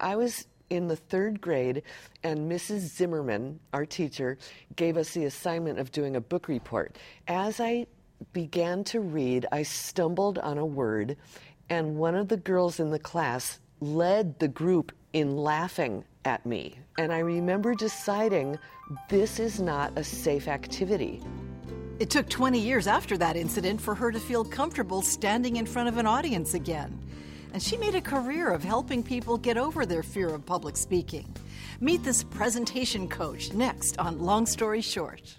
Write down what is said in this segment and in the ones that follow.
I was in the third grade, and Mrs. Zimmerman, our teacher, gave us the assignment of doing a book report. As I began to read, I stumbled on a word, and one of the girls in the class led the group in laughing at me. And I remember deciding this is not a safe activity. It took 20 years after that incident for her to feel comfortable standing in front of an audience again. And she made a career of helping people get over their fear of public speaking. Meet this presentation coach next on Long Story Short.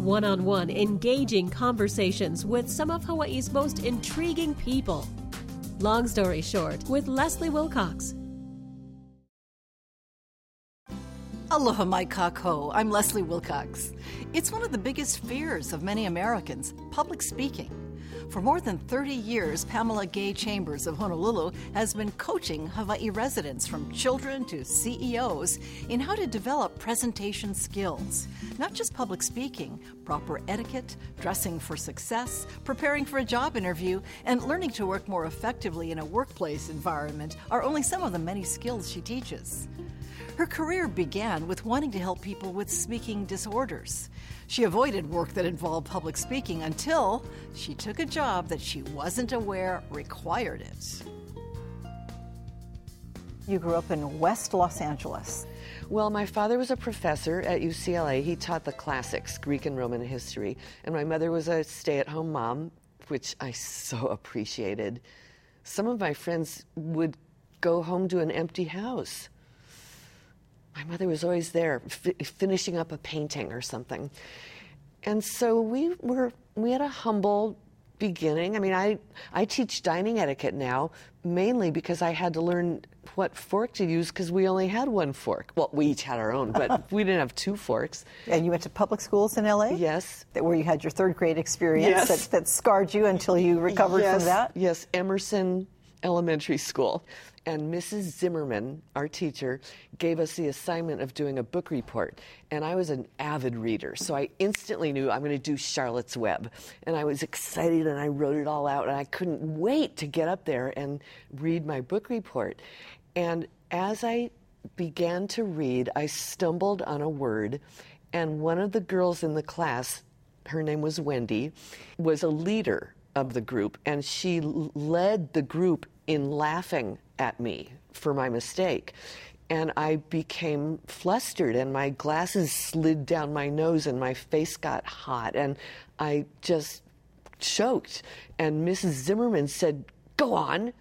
One on one, engaging conversations with some of Hawaii's most intriguing people. Long Story Short with Leslie Wilcox. Aloha mai kākou. I'm Leslie Wilcox. It's one of the biggest fears of many Americans public speaking. For more than 30 years, Pamela Gay Chambers of Honolulu has been coaching Hawaii residents from children to CEOs in how to develop presentation skills. Not just public speaking, proper etiquette, dressing for success, preparing for a job interview, and learning to work more effectively in a workplace environment are only some of the many skills she teaches. Her career began with wanting to help people with speaking disorders. She avoided work that involved public speaking until she took a job that she wasn't aware required it. You grew up in West Los Angeles. Well, my father was a professor at UCLA. He taught the classics, Greek and Roman history. And my mother was a stay at home mom, which I so appreciated. Some of my friends would go home to an empty house my mother was always there finishing up a painting or something. And so we were we had a humble beginning. I mean, I I teach dining etiquette now mainly because I had to learn what fork to use because we only had one fork. Well, we each had our own, but we didn't have two forks. And you went to public schools in LA? Yes. Where you had your third grade experience yes. that, that scarred you until you recovered yes. from that? Yes, Emerson Elementary School and Mrs. Zimmerman, our teacher, gave us the assignment of doing a book report. And I was an avid reader, so I instantly knew I'm going to do Charlotte's Web. And I was excited and I wrote it all out, and I couldn't wait to get up there and read my book report. And as I began to read, I stumbled on a word, and one of the girls in the class, her name was Wendy, was a leader of the group, and she led the group in laughing at me for my mistake. And I became flustered, and my glasses slid down my nose, and my face got hot, and I just choked. And Mrs. Zimmerman said, Go on.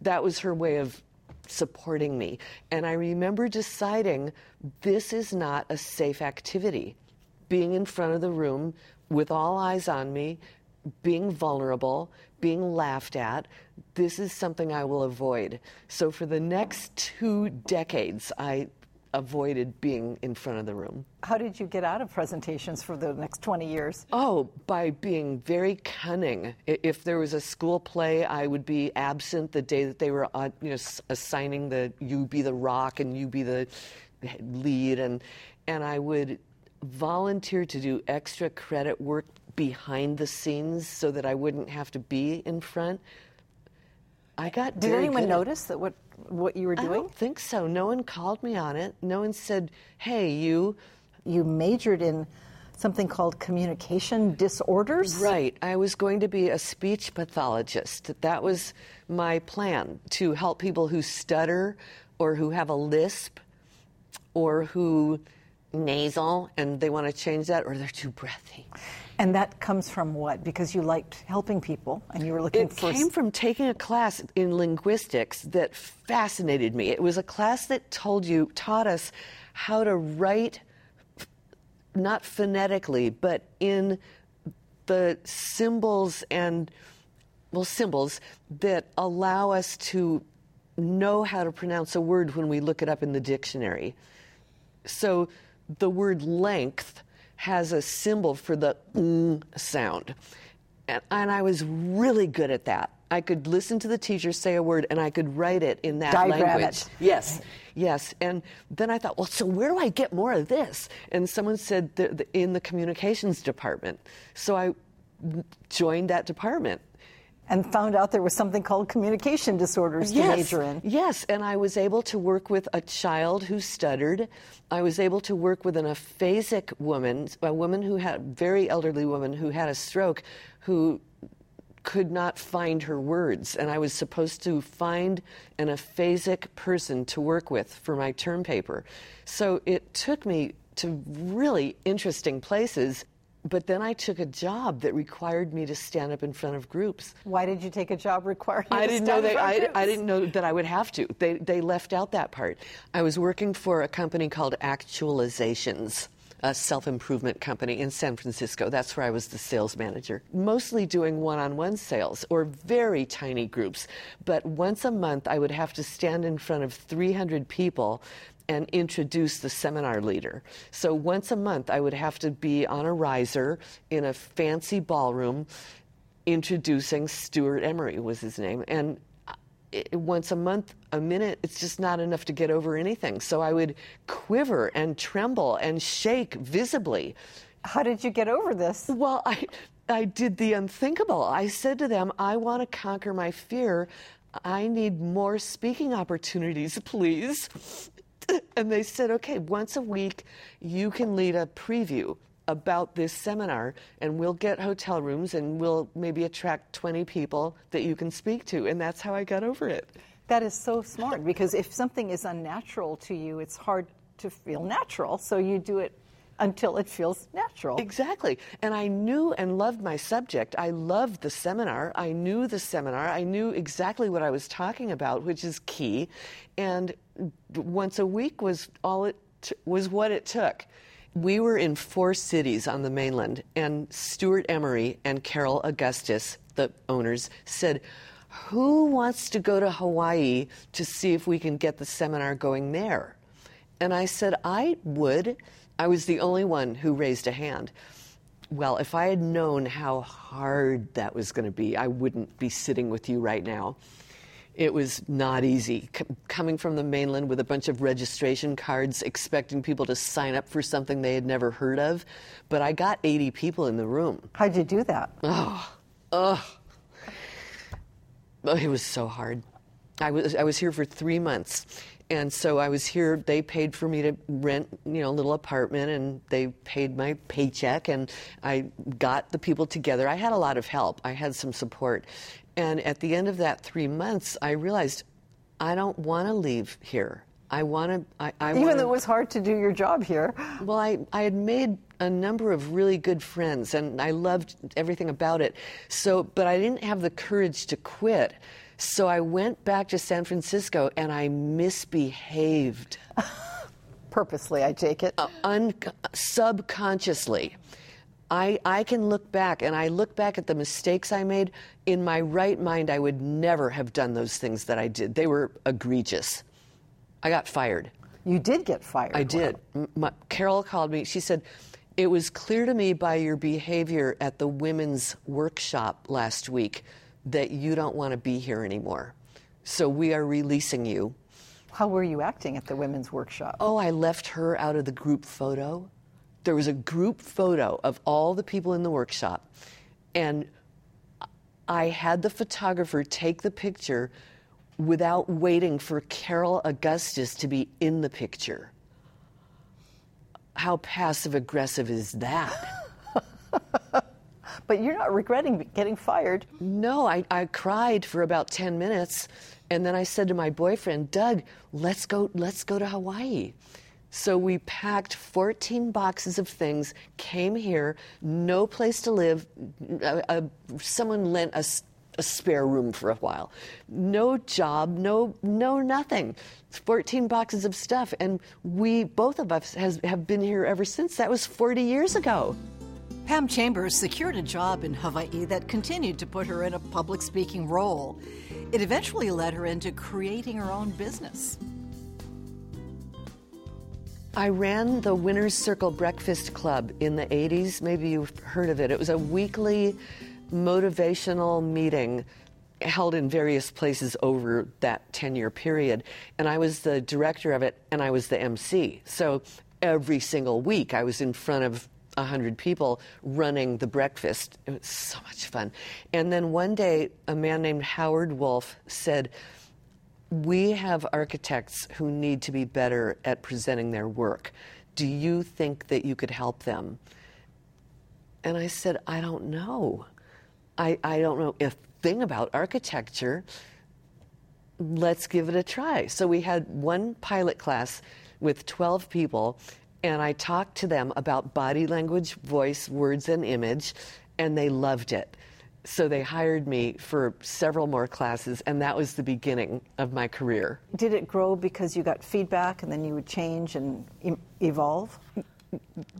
That was her way of supporting me. And I remember deciding this is not a safe activity. Being in front of the room with all eyes on me, being vulnerable, being laughed at, this is something I will avoid. So for the next two decades, I avoided being in front of the room. How did you get out of presentations for the next 20 years? Oh, by being very cunning. If there was a school play, I would be absent the day that they were uh, you know, assigning the you be the rock and you be the lead and and I would volunteer to do extra credit work behind the scenes so that I wouldn't have to be in front. I got. Did anyone notice that what what you were doing? I don't think so. No one called me on it. No one said, "Hey, you." You majored in something called communication disorders. Right. I was going to be a speech pathologist. That was my plan to help people who stutter or who have a lisp or who nasal and they want to change that or they're too breathy. And that comes from what? Because you liked helping people and you were looking it for. It came from taking a class in linguistics that fascinated me. It was a class that told you, taught us how to write, not phonetically, but in the symbols and, well, symbols that allow us to know how to pronounce a word when we look it up in the dictionary. So the word length has a symbol for the mm sound. And, and, I was really good at that. I could listen to the teacher say a word and I could write it in that Diagram language. It. Yes, yes. And then I thought, well, so where do I get more of this? And someone said the, the, in the communications department. So I joined that department. And found out there was something called communication disorders to yes, major in. Yes, and I was able to work with a child who stuttered. I was able to work with an aphasic woman, a woman who had very elderly woman who had a stroke, who could not find her words, and I was supposed to find an aphasic person to work with for my term paper. So it took me to really interesting places. But then I took a job that required me to stand up in front of groups. Why did you take a job requiring you I to didn't stand know in that front of I, groups? I didn't know that I would have to. They they left out that part. I was working for a company called Actualizations, a self-improvement company in San Francisco. That's where I was the sales manager. Mostly doing one-on-one sales or very tiny groups. But once a month I would have to stand in front of 300 people and introduce the seminar leader. So once a month, I would have to be on a riser in a fancy ballroom introducing Stewart Emery was his name, and uh, it, once a month, a minute, it's just not enough to get over anything. So I would quiver and tremble and shake visibly. How did you get over this? Well, I, I did the unthinkable. I said to them, I want to conquer my fear. I need more speaking opportunities, please. And they said, okay, once a week, you can lead a preview about this seminar, and we'll get hotel rooms and we'll maybe attract 20 people that you can speak to. And that's how I got over it. That is so smart because if something is unnatural to you, it's hard to feel natural. So you do it until it feels natural. Exactly. And I knew and loved my subject. I loved the seminar. I knew the seminar. I knew exactly what I was talking about, which is key. And once a week was all it t- was what it took. We were in four cities on the mainland, and Stewart Emery and Carol Augustus, the owners, said, Who wants to go to Hawaii to see if we can get the seminar going there? And I said, I would. I was the only one who raised a hand. Well, if I had known how hard that was going to be, I wouldn't be sitting with you right now. It was not easy. C- coming from the mainland with a bunch of registration cards, expecting people to sign up for something they had never heard of. But I got 80 people in the room. How'd you do that? Oh, oh. oh it was so hard. I was I was here for three months, and so I was here. They paid for me to rent, you know, a little apartment, and they paid my paycheck, and I got the people together. I had a lot of help. I had some support, and at the end of that three months, I realized I don't want to leave here. I want to. I, I Even wanna, though it was hard to do your job here. well, I, I had made a number of really good friends and I loved everything about it. So, but I didn't have the courage to quit. So I went back to San Francisco and I misbehaved Purposely, I take it. Uh, un- uh, subconsciously. I, I can look back and I look back at the mistakes I made. In my right mind, I would never have done those things that I did. They were egregious. I got fired. You did get fired. I did. M- My, Carol called me. She said, It was clear to me by your behavior at the women's workshop last week that you don't want to be here anymore. So we are releasing you. How were you acting at the women's workshop? Oh, I left her out of the group photo. There was a group photo of all the people in the workshop. And I had the photographer take the picture without waiting for Carol Augustus to be in the picture. How passive aggressive is that? But you're not regretting getting fired. No, I, I cried for about 10 minutes and then I said to my boyfriend, Doug, let's go let's go to Hawaii. So we packed 14 boxes of things, came here, no place to live. Someone lent us a spare room for a while. No job, no no nothing. 14 boxes of stuff and we both of us has, have been here ever since. That was 40 years ago. Pam Chambers secured a job in Hawaii that continued to put her in a public speaking role. It eventually led her into creating her own business. I ran the Winner's Circle Breakfast Club in the 80s. Maybe you've heard of it. It was a weekly motivational meeting held in various places over that 10 year period. And I was the director of it and I was the MC. So every single week I was in front of 100 people running the breakfast. It was so much fun. And then one day, a man named Howard Wolf said, We have architects who need to be better at presenting their work. Do you think that you could help them? And I said, I don't know. I, I don't know a thing about architecture. Let's give it a try. So we had one pilot class with 12 people, and I talked to them about body language, voice, words, and image, and they loved it. So they hired me for several more classes, and that was the beginning of my career. Did it grow because you got feedback and then you would change and evolve?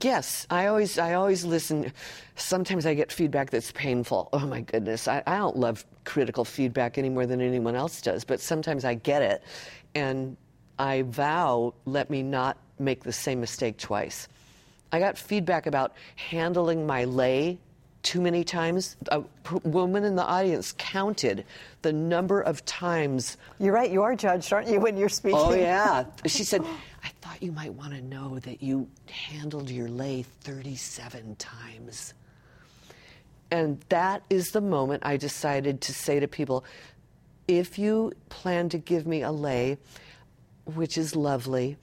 Yes, I always I always listen. Sometimes I get feedback that's painful. Oh my goodness, I, I don't love critical feedback any more than anyone else does, but sometimes I get it, and I vow, let me not make the same mistake twice. I got feedback about handling my lei too many times. A p- woman in the audience counted the number of times You're right, you are judged, aren't you, when you're speaking? Oh, yeah. She said, I thought you might want to know that you handled your lei 37 times. And that is the moment I decided to say to people if you plan to give me a lei, which is lovely,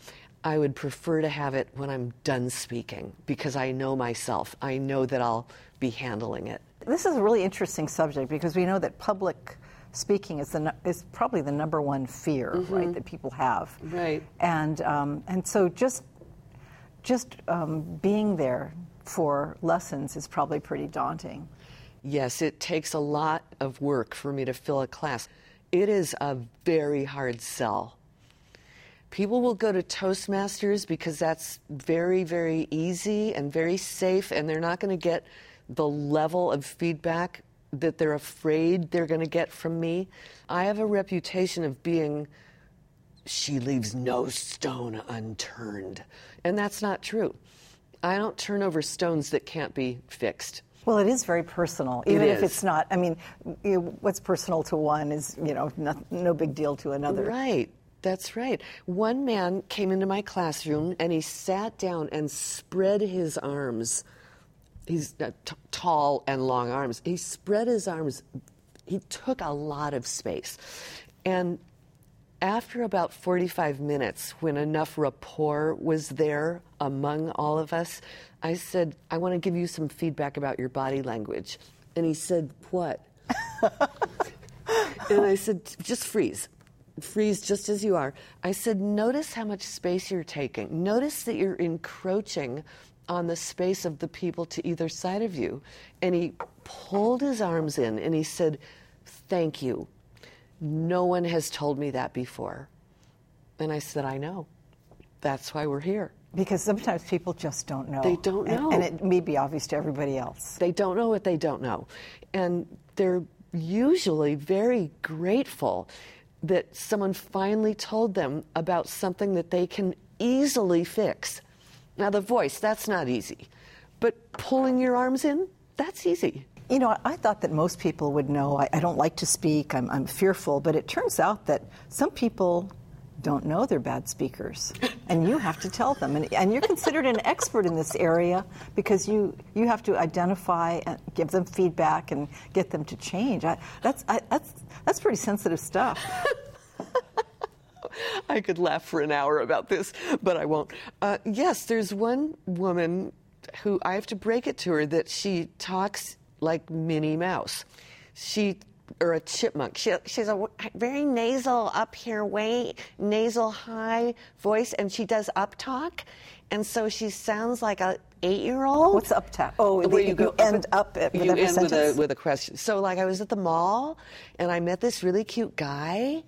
I would prefer to have it when I'm done speaking because I know myself. I know that I'll be handling it. This is a really interesting subject because we know that public speaking is, the, is probably the number one fear, right, that people have. Right. And, um, and so just, just um, being there for lessons is probably pretty daunting. Yes, it takes a lot of work for me to fill a class. It is a very hard sell. People will go to Toastmasters because that's very, very easy and very safe, and they're not going to get the level of feedback that they're afraid they're going to get from me. I have a reputation of being, she leaves no stone unturned. And that's not true. I don't turn over stones that can't be fixed. Well, it is very personal, It even if it's not. I mean, what's personal to one is, you know, no, no big deal to another. Right. That's right. One man came into my classroom and he sat down and spread his arms. He's uh, t- tall and long arms. He spread his arms. He took a lot of space. And after about 45 minutes, when enough rapport was there among all of us, I said, I want to give you some feedback about your body language. And he said, What? and I said, Just freeze. Freeze just as you are. I said, Notice how much space you're taking. Notice that you're encroaching on the space of the people to either side of you. And he pulled his arms in and he said, Thank you. No one has told me that before. And I said, I know. That's why we're here. Because sometimes people just don't know. They don't And- know. And, it may be obvious to everybody else. They don't know what they don't know. And they're usually very grateful that someone finally told them about something that they can easily fix. Now, the voice, that's not easy. But pulling your arms in, that's easy. You know, I, thought that most people would know I, I don't like to speak, I'm, I'm fearful, but it turns out that some people don't know they're bad speakers. And you have to tell them. And, and you're considered an expert in this area because you, you have to identify and give them feedback and get them to change. I, that's, I, that's, that's pretty sensitive stuff. I could laugh for an hour about this, but I won't. Uh, yes, there's one woman who I have to break it to her that she talks like Minnie Mouse. She or a chipmunk. She, she's a very nasal up here, way nasal high voice, and she does up talk, and so she sounds like a eight year old. What's up tap? Oh, Where you you go end up at- you end with a with a question. So like I was at the mall and I met this really cute guy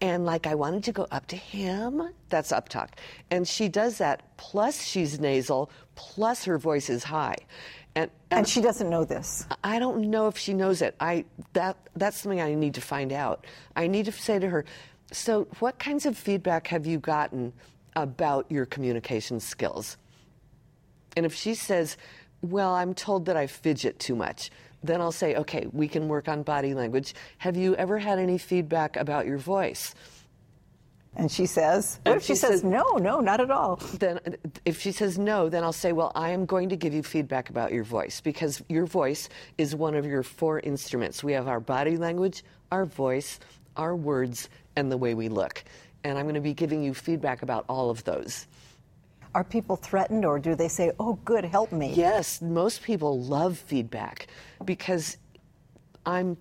and like I wanted to go up to him. That's up talk. And she does that plus she's nasal plus her voice is high. And, And she doesn't know this. I don't know if she knows it. I that that's something I need to find out. I need to say to her, so what kinds of feedback have you gotten about your communication skills? And if she says, Well, I'm told that I fidget too much, then I'll say, Okay, we can work on body language. Have you ever had any feedback about your voice? And she says, What if she, she says, says- No, no, not at all? then if she says no, then I'll say, well, I am going to give you feedback about your voice because your voice is one of your four instruments. We have our body language, our voice, our words, and the way we look. And I'm going to be giving you feedback about all of those. Are people threatened or do they say, Oh, good, help me? Yes, most people love feedback because I'm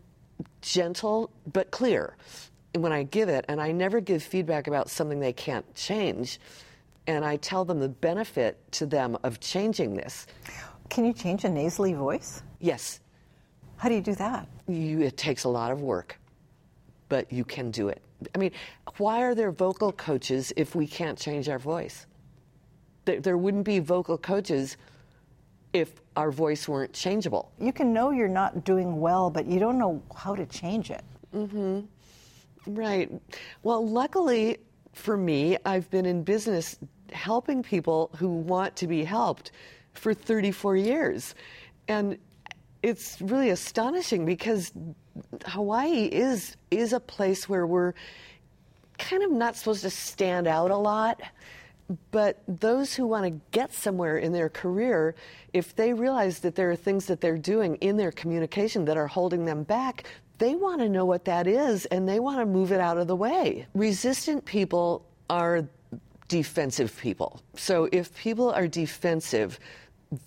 gentle but clear when I give it, and I never give feedback about something they can't change. And I tell them the benefit to them of changing this. Can you change a nasally voice? Yes, How do you do that? you, it takes a lot of work, but you can do it. I mean, why are there vocal coaches if we can't change our voice? There, there wouldn't be vocal coaches if our voice weren't changeable. You can know you're not doing well, but you don't know how to change it. Mm-hmm. Right. Well, luckily for me, I've been in business helping people who want to be helped for 34 years. And it's really astonishing because Hawaii is is a place where we're kind of not supposed to stand out a lot. But those who want to get somewhere in their career, if they realize that there are things that they're doing in their communication that are holding them back, they want to know what that is and they want to move it out of the way. Resistant people are defensive people. So if people are defensive,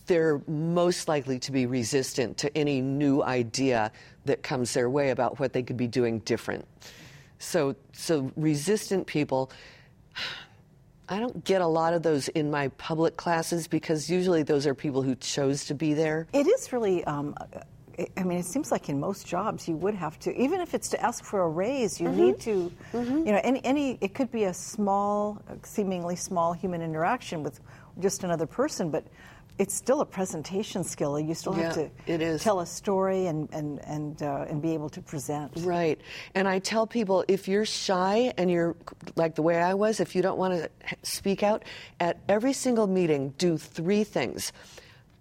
they're most likely to be resistant to any new idea that comes their way about what they could be doing different. So, so resistant people, I don't get a lot of those in my public classes because usually those are people who chose to be there. It is really. Um, I- I mean, it seems like in most jobs you would have to, even if it's to ask for a raise, you need to, you know, any, any, it could be a small, seemingly small human interaction with just another person, but it's still a presentation skill. You still have to it is. tell a story and, and, and, uh, and be able to present. Right. And I tell people if you're shy and you're like the way I was, if you don't want to speak out, at every single meeting, do three things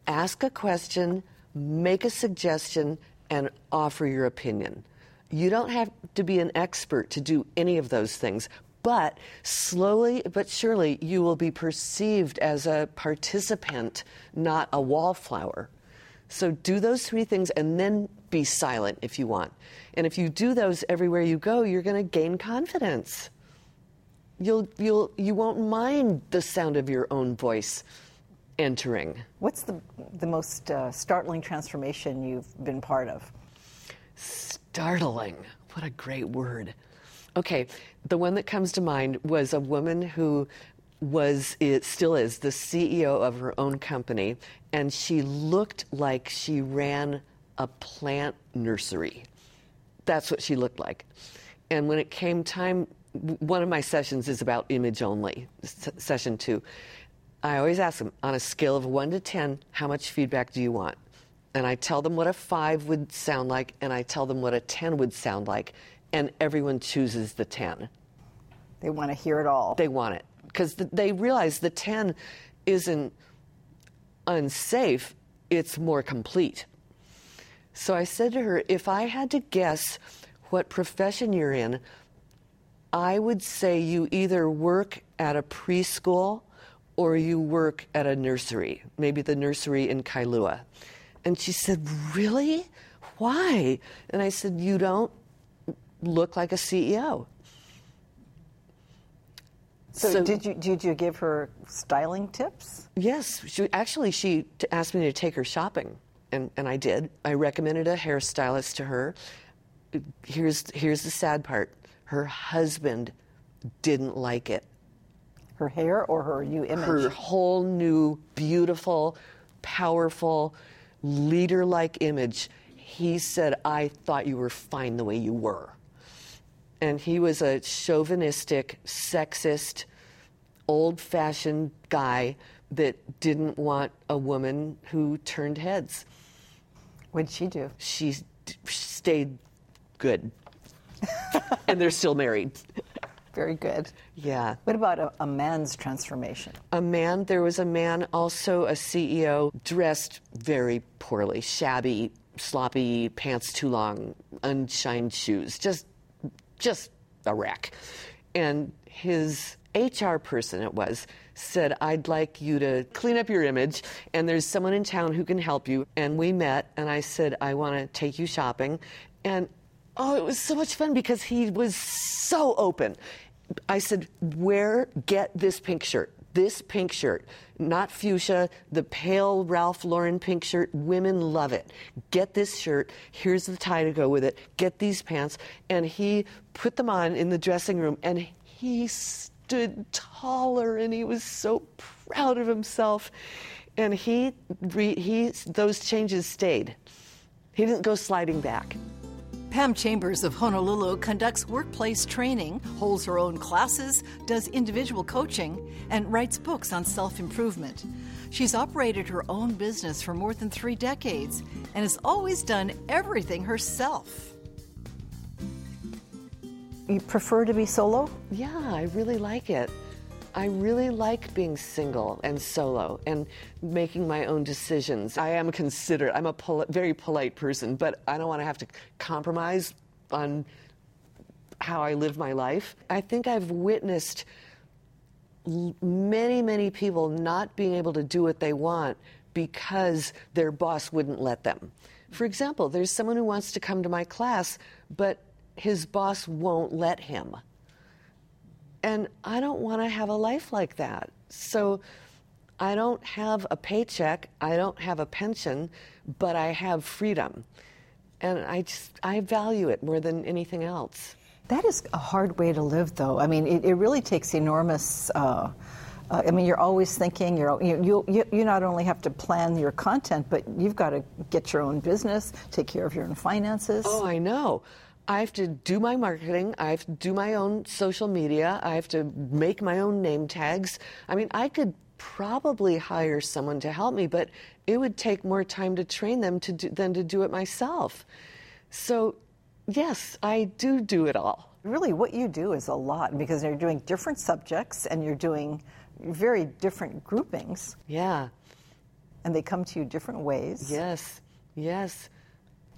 ask a question, make a suggestion, and offer your opinion. You don't have to be an expert to do any of those things. But slowly but surely, you will be perceived as a participant, not a wallflower. So do those three things and then be silent if you want. And if you do those everywhere you go, you're going to gain confidence. You'll, you'll, you won't mind the sound of your own voice entering. What's the, the most uh, startling transformation you've been part of? Startling. What a great word. Okay, the one that comes to mind was a woman who was, it still is, the CEO of her own company, and she looked like she ran a plant nursery. That's what she looked like. And when it came time, one of my sessions is about image only, s- session two. I always ask them, on a scale of one to 10, how much feedback do you want? And I tell them what a five would sound like, and I tell them what a 10 would sound like, and everyone chooses the 10. They want to hear it all. They want it because th- they realize the 10 isn't unsafe, it's more complete. So I said to her, if I had to guess what profession you're in, I would say you either work at a preschool or you work at a nursery, maybe the nursery in Kailua. And she said, Really? Why? And I said, You don't look like a CEO. so, so- did, you, did you give her styling tips? Yes, she, actually, she t- asked me to take her shopping, and, and I did. I recommended a hairstylist to her. Here's, here's the sad part her husband didn't like it. Her hair or her new image? Her whole new, beautiful, powerful, leader like image. He said, I thought you were fine the way you were. And he was a chauvinistic, sexist, old fashioned guy that didn't want a woman who turned heads. What'd she do? She stayed good. and they're still married. Very good. Yeah. What about a, a man's transformation? a man. There was a man, also a CEO, dressed very poorly, shabby, sloppy, pants too long, unshined shoes, just, just a wreck. And his HR person, it was, said, I'd like you to clean up your image, and there's someone in town who can help you. And we met, and I said, I want to take you shopping. And oh, it was so much fun because he was so open. I said, Where, get this pink shirt this pink shirt, not fuchsia, the pale Ralph Lauren pink shirt. Women love it. Get this shirt. Here's the tie to go with it. Get these pants. And he put them on in the dressing room and he stood taller and he was so proud of himself. And he, he those changes stayed. He didn't go sliding back. Pam Chambers of Honolulu conducts workplace training, holds her own classes, does individual coaching, and writes books on self improvement. She's operated her own business for more than three decades and has always done everything herself. You prefer to be solo? Yeah, I really like it. I really like being single and solo and making my own decisions. I am considerate. I'm a very polite person, but I don't want to have to compromise on how I live my life. I think I've witnessed many, many people not being able to do what they want because their boss wouldn't let them. For example, there's someone who wants to come to my class, but his boss won't let him. And I don't want to have a life like that. So I don't have a paycheck, I don't have a pension, but I have freedom. And I just, I value it more than anything else. That is a hard way to live, though. I mean, it, it really takes enormous. Uh, uh, I mean, you're always thinking. You're you, you you not only have to plan your content, but you've got to get your own business, take care of your own finances. Oh, I know. I have to do my marketing. I have to do my own social media. I have to make my own name tags. I mean, I could probably hire someone to help me, but it would take more time to train them to do, than to do it myself. So, yes, I do do it all. Really, what you do is a lot because you're doing different subjects and you're doing very different groupings. Yeah. And they come to you different ways. Yes, yes.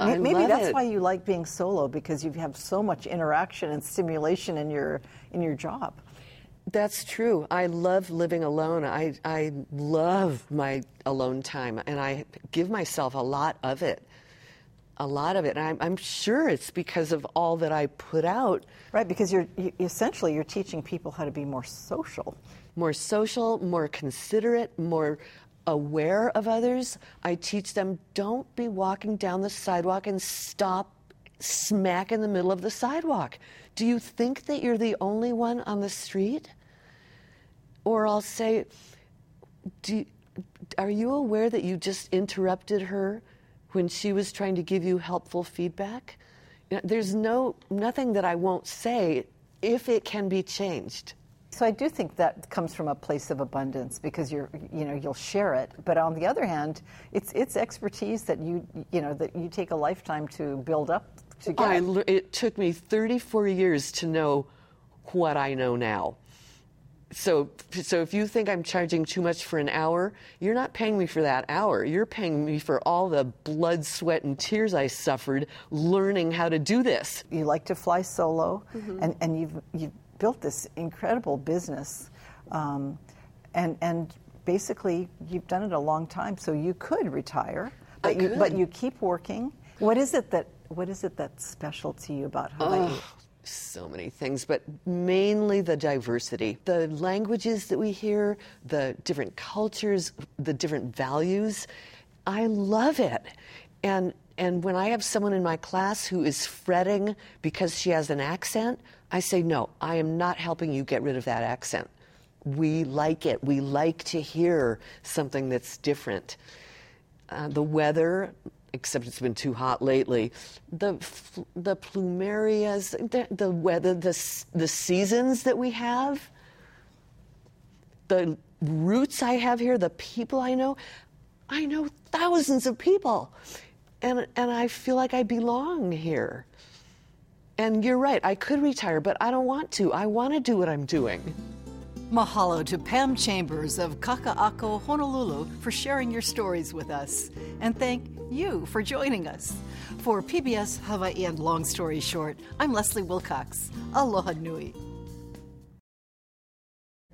I Maybe that's it. why you like being solo because you have so much interaction and stimulation in your in your job. That's true. I love living alone. I I love my alone time, and I give myself a lot of it. A lot of it. And I'm, I'm sure it's because of all that I put out. Right, because you're you, essentially you're teaching people how to be more social. More social, more considerate, more aware of others. I teach them don't be walking down the sidewalk and stop smack in the middle of the sidewalk. Do you think that you're the only one on the street? Or I'll say, do, Are you aware that you just interrupted her when she was trying to give you helpful feedback? You know, there's no, nothing that I won't say if it can be changed. So I do think that comes from a place of abundance because you're, you know, you'll share it. But on the other hand, it's it's expertise that you, you know, that you take a lifetime to build up to get. I, it took me 34 years to know what I know now. So, so if you think I'm charging too much for an hour, you're not paying me for that hour. You're paying me for all the blood, sweat, and tears I suffered learning how to do this. You like to fly solo, mm-hmm. and, and you've, you've built this incredible business, um, and and basically you've done it a long time, so you could retire, but you but you keep working. What is it that what is it that's special to you about Hawaii? Oh, so many things, but mainly the diversity, the languages that we hear, the different cultures, the different values. I love it, and and when I have someone in my class who is fretting because she has an accent, I say, no, I am not helping you get rid of that accent. We like it. We like to hear something that's different. Uh, the weather, except it's been too hot lately. The the plumerias, the, the weather, the the seasons that we have, the roots I have here, the people I know. I know thousands of people, and and I feel like I belong here. And you're right, I could retire, but I don't want to. I want to do what I'm doing. Mahalo to Pam Chambers of Kaka'ako, Honolulu, for sharing your stories with us. And thank you for joining us. For PBS Hawaii and Long Story Short, I'm Leslie Wilcox. Aloha Nui.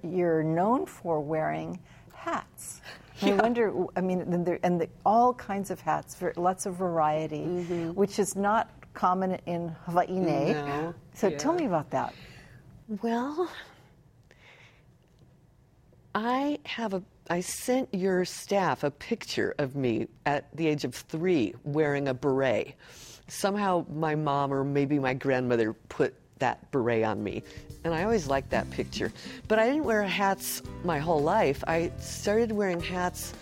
You're known for wearing hats. I wonder, I mean, and, there, and the, all kinds of hats, lots of variety, mm-hmm. which is not common in Hawaii. No. So yeah. tell me about that. Well, I have a. I sent your staff a picture of me at the age of three wearing a beret. Somehow my mom or maybe my grandmother put that beret on me. And I always liked that picture. But I didn't wear hats my whole life. I started wearing hats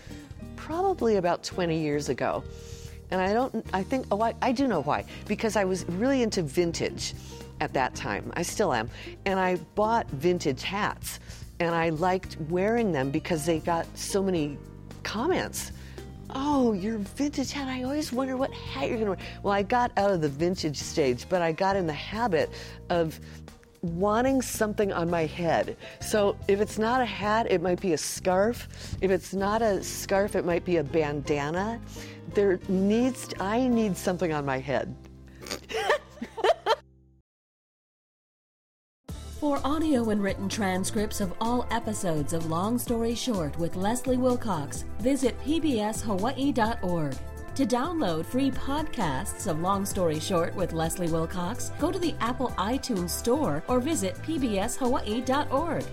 probably about 20 years ago. And I don't, I think, oh, I, I do know why. Because I was really into vintage at that time. I still am. And I bought vintage hats. And I liked wearing them because they got so many comments. Oh, your vintage hat. I always wonder what hat you're going to wear. Well, I got out of the vintage stage, but I got in the habit of wanting something on my head. So if it's not a hat, it might be a scarf. If it's not a scarf, it might be a bandana. There needs I need something on my head. For audio and written transcripts of all episodes of Long Story Short with Leslie Wilcox, visit pbshawaii.org. To download free podcasts of Long Story Short with Leslie Wilcox, go to the Apple iTunes Store or visit pbshawaii.org.